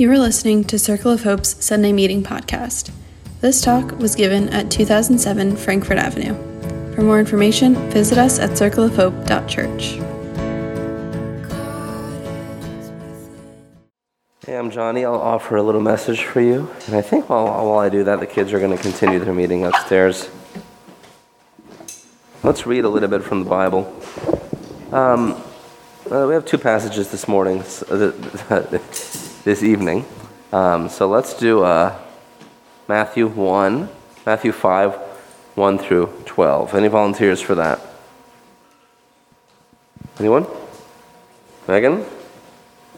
You are listening to Circle of Hope's Sunday Meeting podcast. This talk was given at 2007 Frankfurt Avenue. For more information, visit us at circleofhope.church. Hey, I'm Johnny. I'll offer a little message for you. And I think while, while I do that, the kids are going to continue their meeting upstairs. Let's read a little bit from the Bible. Um, uh, we have two passages this morning, this evening. Um, so let's do uh, Matthew 1, Matthew 5, 1 through 12. Any volunteers for that? Anyone? Megan?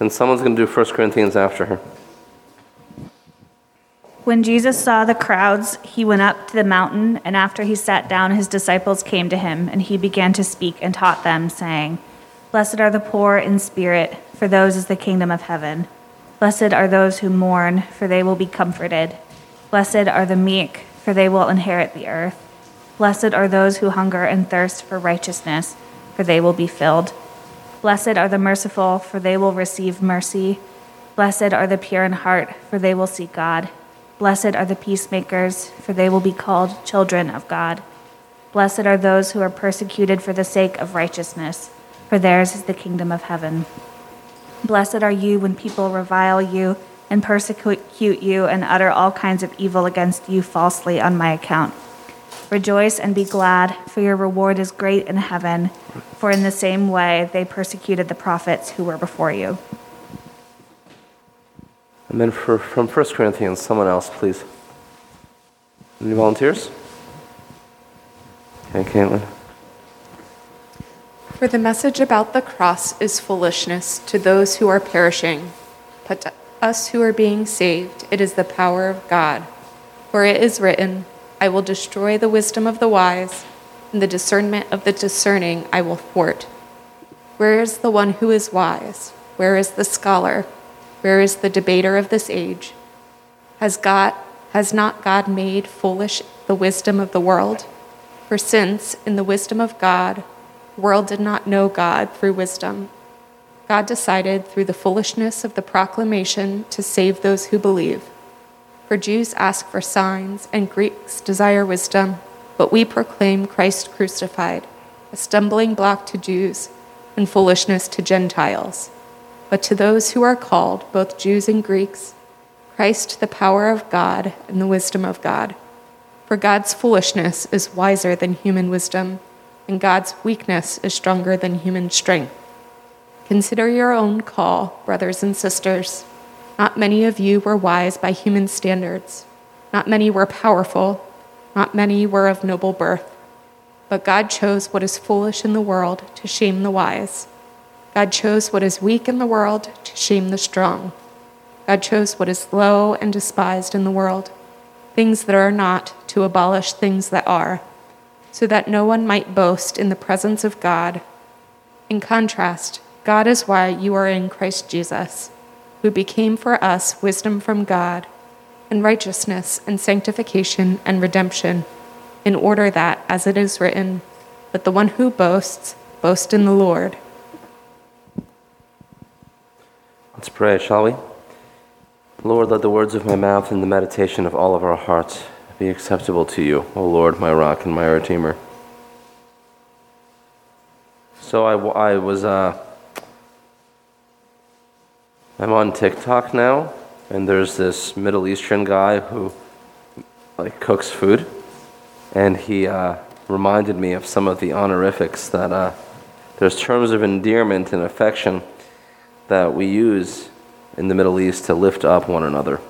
And someone's going to do 1 Corinthians after her. When Jesus saw the crowds, he went up to the mountain, and after he sat down, his disciples came to him, and he began to speak and taught them, saying, Blessed are the poor in spirit, for those is the kingdom of heaven. Blessed are those who mourn, for they will be comforted. Blessed are the meek, for they will inherit the earth. Blessed are those who hunger and thirst for righteousness, for they will be filled. Blessed are the merciful, for they will receive mercy. Blessed are the pure in heart, for they will see God. Blessed are the peacemakers, for they will be called children of God. Blessed are those who are persecuted for the sake of righteousness, for theirs is the kingdom of heaven. Blessed are you when people revile you and persecute you and utter all kinds of evil against you falsely on my account. Rejoice and be glad, for your reward is great in heaven, for in the same way they persecuted the prophets who were before you. And then for, from 1 Corinthians, someone else, please. Any volunteers? Okay, Caitlin. For the message about the cross is foolishness to those who are perishing, but to us who are being saved, it is the power of God. For it is written, I will destroy the wisdom of the wise, and the discernment of the discerning I will thwart. Where is the one who is wise? Where is the scholar? Where is the debater of this age? Has God has not God made foolish the wisdom of the world? For since in the wisdom of God world did not know God through wisdom, God decided through the foolishness of the proclamation to save those who believe. For Jews ask for signs, and Greeks desire wisdom, but we proclaim Christ crucified, a stumbling block to Jews and foolishness to Gentiles. But to those who are called, both Jews and Greeks, Christ the power of God and the wisdom of God. For God's foolishness is wiser than human wisdom, and God's weakness is stronger than human strength. Consider your own call, brothers and sisters. Not many of you were wise by human standards. Not many were powerful. Not many were of noble birth. But God chose what is foolish in the world to shame the wise. God chose what is weak in the world to shame the strong. God chose what is low and despised in the world, things that are not, to abolish things that are, so that no one might boast in the presence of God. In contrast, God is why you are in Christ Jesus who became for us wisdom from God, and righteousness and sanctification and redemption, in order that, as it is written, let the one who boasts boast in the Lord. Let's pray, shall we? Lord, let the words of my mouth and the meditation of all of our hearts be acceptable to you, O Lord, my rock and my redeemer. So I, I was. Uh, I'm on TikTok now, and there's this Middle Eastern guy who like cooks food, and he uh, reminded me of some of the honorifics that uh, there's terms of endearment and affection that we use in the Middle East to lift up one another.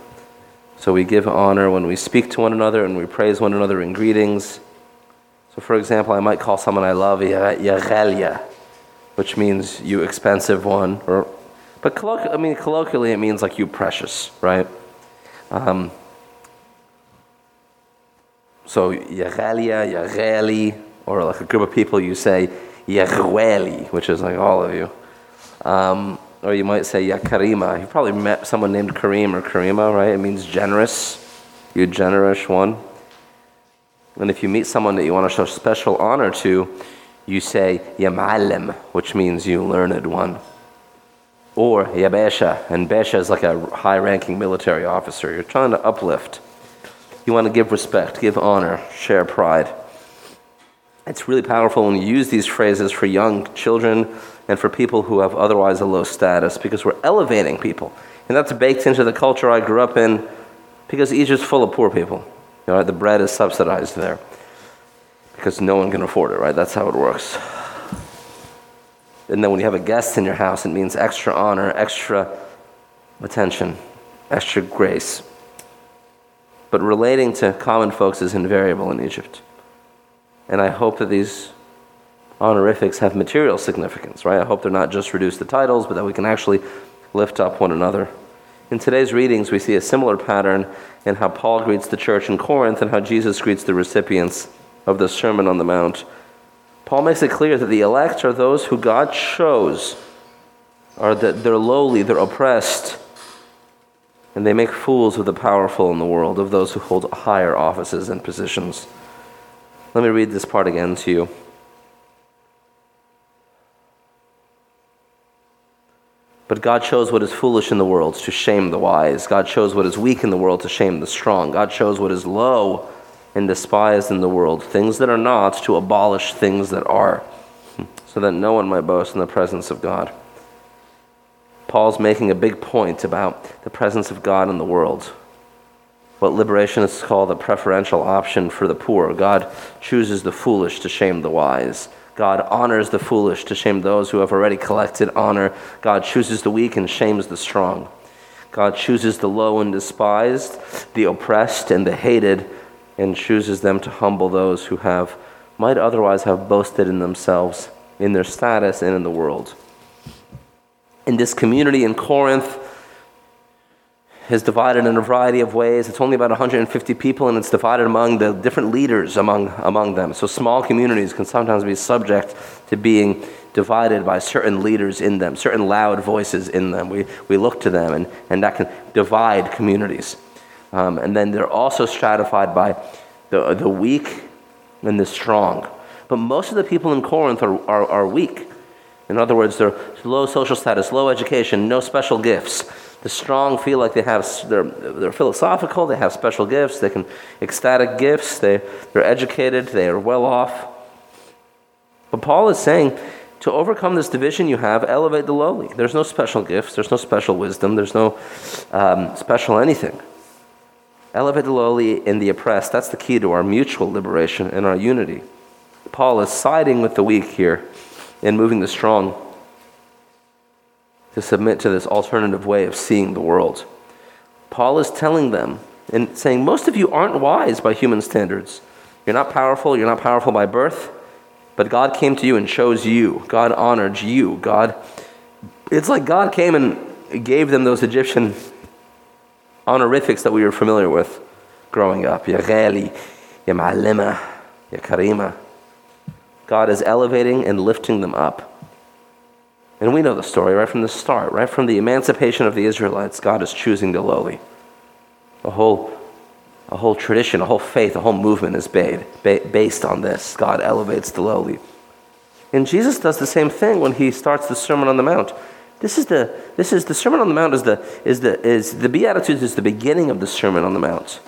So we give honor when we speak to one another and we praise one another in greetings. So, for example, I might call someone I love Ya which means you expensive one, or but colloqu- I mean, colloquially, it means like you precious, right? Um, so, Yagelia, Yageli, or like a group of people, you say Yagweli, which is like all of you. Um, or you might say Yakarima. You probably met someone named Karim or Karima, right? It means generous, you generous one. And if you meet someone that you want to show special honor to, you say Yamalim, which means you learned one. or Ya Yabesha. And Besha is like a high ranking military officer. You're trying to uplift. You want to give respect, give honor, share pride. It's really powerful when you use these phrases for young children and for people who have otherwise a low status because we're elevating people. And that's baked into the culture I grew up in because Egypt's full of poor people. You know, the bread is subsidized there because no one can afford it, right? That's how it works. And then when you have a guest in your house, it means extra honor, extra attention, extra grace. But relating to common folks is invariable in Egypt. And I hope that these honorifics have material significance, right? I hope they're not just reduced to titles, but that we can actually lift up one another. In today's readings, we see a similar pattern in how Paul greets the church in Corinth and how Jesus greets the recipients of the Sermon on the Mount. Paul makes it clear that the elect are those who God chose, are that they're lowly, they're oppressed, and they make fools of the powerful in the world, of those who hold higher offices and positions. Let me read this part again to you. But God chose what is foolish in the world to shame the wise. God chose what is weak in the world to shame the strong. God chose what is low and despised in the world, things that are not, to abolish things that are, so that no one might boast in the presence of God. Paul's making a big point about the presence of God in the world. What liberationists call the preferential option for the poor. God chooses the foolish to shame the wise. God honors the foolish to shame those who have already collected honor. God chooses the weak and shames the strong. God chooses the low and despised, the oppressed and the hated, and chooses them to humble those who have might otherwise have boasted in themselves, in their status, and in the world. In this community in Corinth, is divided in a variety of ways. It's only about 150 people, and it's divided among the different leaders among, among them. So small communities can sometimes be subject to being divided by certain leaders in them, certain loud voices in them. We, we look to them, and, and that can divide communities. Um, and then they're also stratified by the, the weak and the strong. But most of the people in Corinth are, are, are weak. In other words, they're low social status, low education, no special gifts. The strong feel like they have, they're, they're philosophical, they have special gifts, they can, ecstatic gifts, they, they're educated, they are well off. But Paul is saying, to overcome this division you have, elevate the lowly. There's no special gifts, there's no special wisdom, there's no um, special anything. Elevate the lowly and the oppressed. That's the key to our mutual liberation and our unity. Paul is siding with the weak here and moving the strong to submit to this alternative way of seeing the world. Paul is telling them and saying, Most of you aren't wise by human standards. You're not powerful, you're not powerful by birth, but God came to you and chose you. God honored you. God, it's like God came and gave them those Egyptian honorifics that we were familiar with growing up. Ya Ghali, Ya Ma'alima, Ya Karima. God is elevating and lifting them up. And we know the story right from the start, right from the emancipation of the Israelites, God is choosing the lowly. A whole, a whole tradition, a whole faith, a whole movement is made, based on this. God elevates the lowly. And Jesus does the same thing when he starts the Sermon on the Mount. This is the, this is the Sermon on the Mount is the, is the, is the Beatitudes is the beginning of the Sermon on the Mount.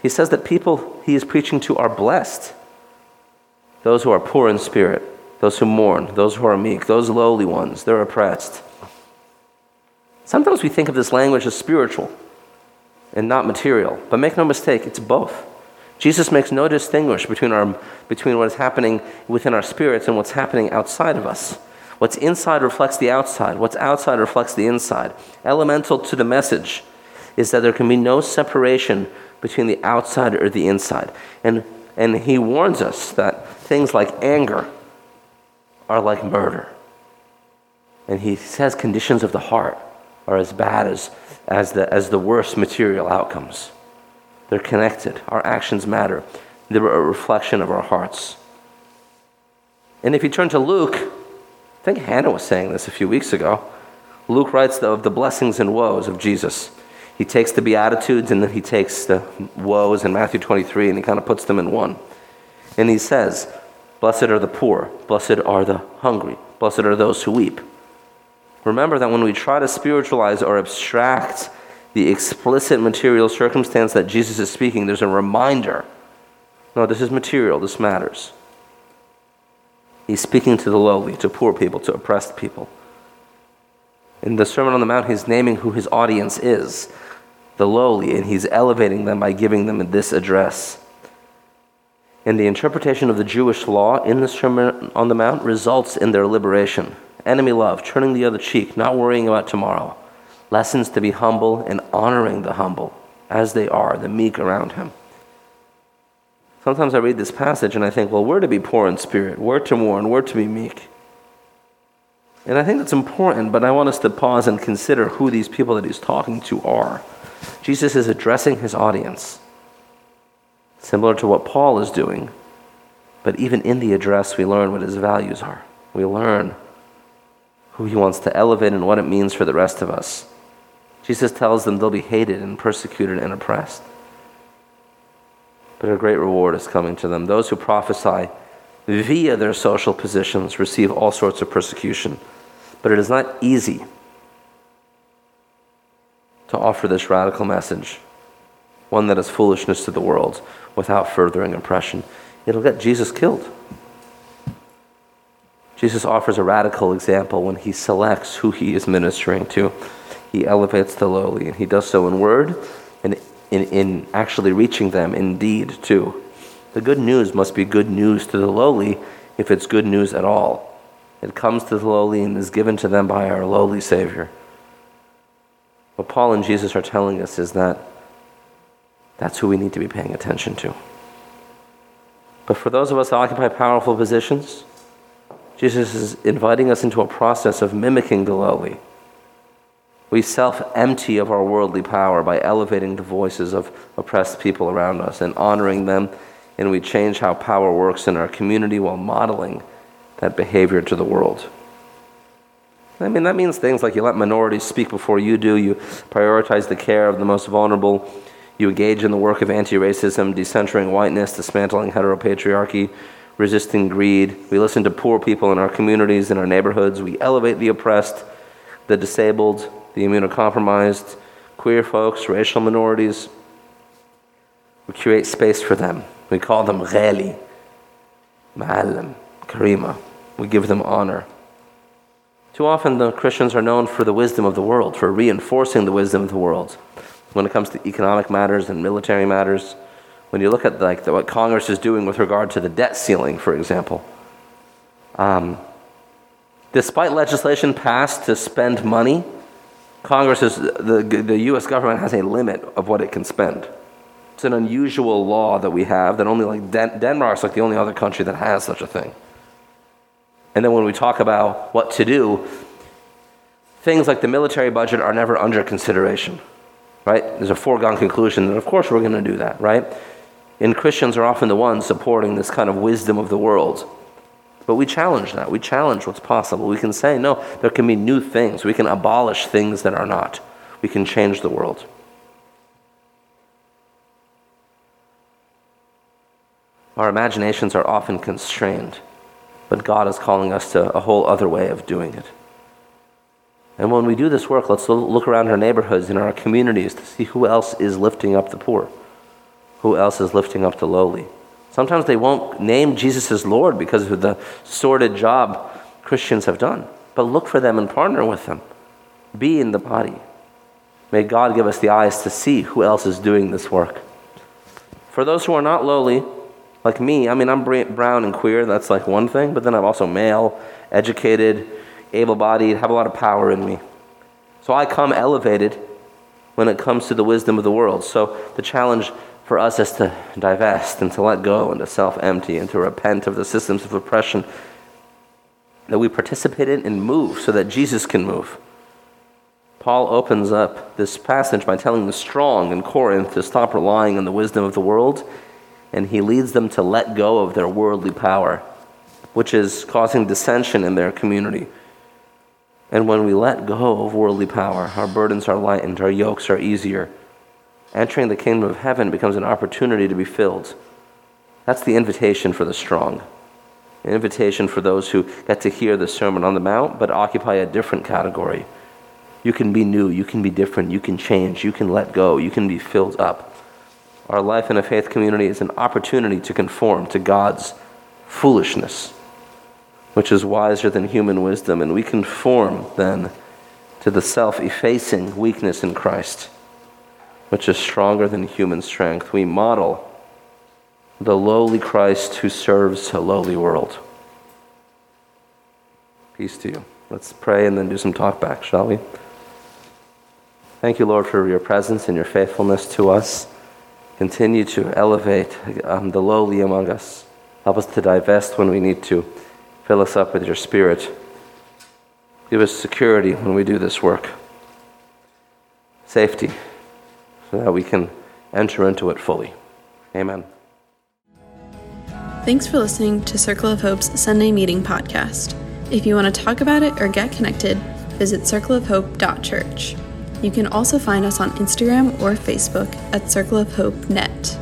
He says that people he is preaching to are blessed. Those who are poor in spirit, those who mourn, those who are meek, those lowly ones, they're oppressed. Sometimes we think of this language as spiritual and not material, but make no mistake, it's both. Jesus makes no distinguish between, our, between what is happening within our spirits and what's happening outside of us. What's inside reflects the outside, what's outside reflects the inside. Elemental to the message is that there can be no separation between the outside or the inside. And, and he warns us that things like anger, are like murder. And he says conditions of the heart are as bad as, as, the, as the worst material outcomes. They're connected. Our actions matter. They're a reflection of our hearts. And if you turn to Luke, I think Hannah was saying this a few weeks ago. Luke writes of the blessings and woes of Jesus. He takes the Beatitudes and then he takes the woes in Matthew 23 and he kind of puts them in one. And he says, Blessed are the poor. Blessed are the hungry. Blessed are those who weep. Remember that when we try to spiritualize or abstract the explicit material circumstance that Jesus is speaking, there's a reminder no, this is material, this matters. He's speaking to the lowly, to poor people, to oppressed people. In the Sermon on the Mount, he's naming who his audience is the lowly, and he's elevating them by giving them this address. And the interpretation of the Jewish law in the Sermon on the Mount results in their liberation. Enemy love, turning the other cheek, not worrying about tomorrow. Lessons to be humble and honoring the humble as they are, the meek around him. Sometimes I read this passage and I think, well, we're to be poor in spirit, we're to mourn, we're to be meek. And I think that's important, but I want us to pause and consider who these people that he's talking to are. Jesus is addressing his audience, similar to what Paul is doing. But even in the address, we learn what his values are. We learn who he wants to elevate and what it means for the rest of us. Jesus tells them they'll be hated and persecuted and oppressed. But a great reward is coming to them. Those who prophesy via their social positions receive all sorts of persecution. But it is not easy to offer this radical message, one that is foolishness to the world, without furthering oppression. It'll get Jesus killed. Jesus offers a radical example when he selects who he is ministering to. He elevates the lowly, and he does so in word and in, in actually reaching them in deed, too. The good news must be good news to the lowly if it's good news at all. It comes to the lowly and is given to them by our lowly Savior. What Paul and Jesus are telling us is that that's who we need to be paying attention to. But for those of us that occupy powerful positions, Jesus is inviting us into a process of mimicking the lowly. We self empty of our worldly power by elevating the voices of oppressed people around us and honoring them, and we change how power works in our community while modeling that behavior to the world. I mean, that means things like you let minorities speak before you do, you prioritize the care of the most vulnerable, you engage in the work of anti racism, decentering whiteness, dismantling heteropatriarchy, resisting greed. We listen to poor people in our communities, in our neighborhoods. We elevate the oppressed, the disabled, the immunocompromised, queer folks, racial minorities. We create space for them. We call them ghali, ma'alim, karima. We give them honor. Too often, the Christians are known for the wisdom of the world, for reinforcing the wisdom of the world. When it comes to economic matters and military matters, when you look at like the, what Congress is doing with regard to the debt ceiling, for example, um, despite legislation passed to spend money, Congress is the, the U.S. government has a limit of what it can spend. It's an unusual law that we have that only like Den- Denmark's like the only other country that has such a thing. And then when we talk about what to do, things like the military budget are never under consideration, right? There's a foregone conclusion that, of course, we're going to do that, right? And Christians are often the ones supporting this kind of wisdom of the world. But we challenge that. We challenge what's possible. We can say, no, there can be new things. We can abolish things that are not. We can change the world. Our imaginations are often constrained but God is calling us to a whole other way of doing it. And when we do this work, let's look around our neighborhoods and our communities to see who else is lifting up the poor, who else is lifting up the lowly. Sometimes they won't name Jesus as Lord because of the sordid job Christians have done, but look for them and partner with them. Be in the body. May God give us the eyes to see who else is doing this work. For those who are not lowly, like me, I mean, I'm brown and queer, that's like one thing, but then I'm also male, educated, able bodied, have a lot of power in me. So I come elevated when it comes to the wisdom of the world. So the challenge for us is to divest and to let go and to self empty and to repent of the systems of oppression that we participate in and move so that Jesus can move. Paul opens up this passage by telling the strong in Corinth to stop relying on the wisdom of the world and he leads them to let go of their worldly power, which is causing dissension in their community. And when we let go of worldly power, our burdens are lightened, our yokes are easier. Entering the kingdom of heaven becomes an opportunity to be filled. That's the invitation for the strong. an invitation for those who get to hear the Sermon on the Mount but occupy a different category. You can be new, you can be different, you can change, you can let go, you can be filled up. Our life in a faith community is an opportunity to conform to God's foolishness, which is wiser than human wisdom, and we conform then to the self effacing weakness in Christ, which is stronger than human strength. We model the lowly Christ who serves a lowly world. Peace to you. Let's pray and then do some talk back, shall we? Thank you, Lord, for your presence and your faithfulness to us. Continue to elevate um, the lowly among us. Help us to divest when we need to. Fill us up with your spirit. Give us security when we do this work. Safety, so that we can enter into it fully. Amen. Thanks for listening to Circle of Hope's Sunday Meeting podcast. If you want to talk about it or get connected, visit circleofhope.church. You can also find us on Instagram or Facebook at Circle of Hope Net.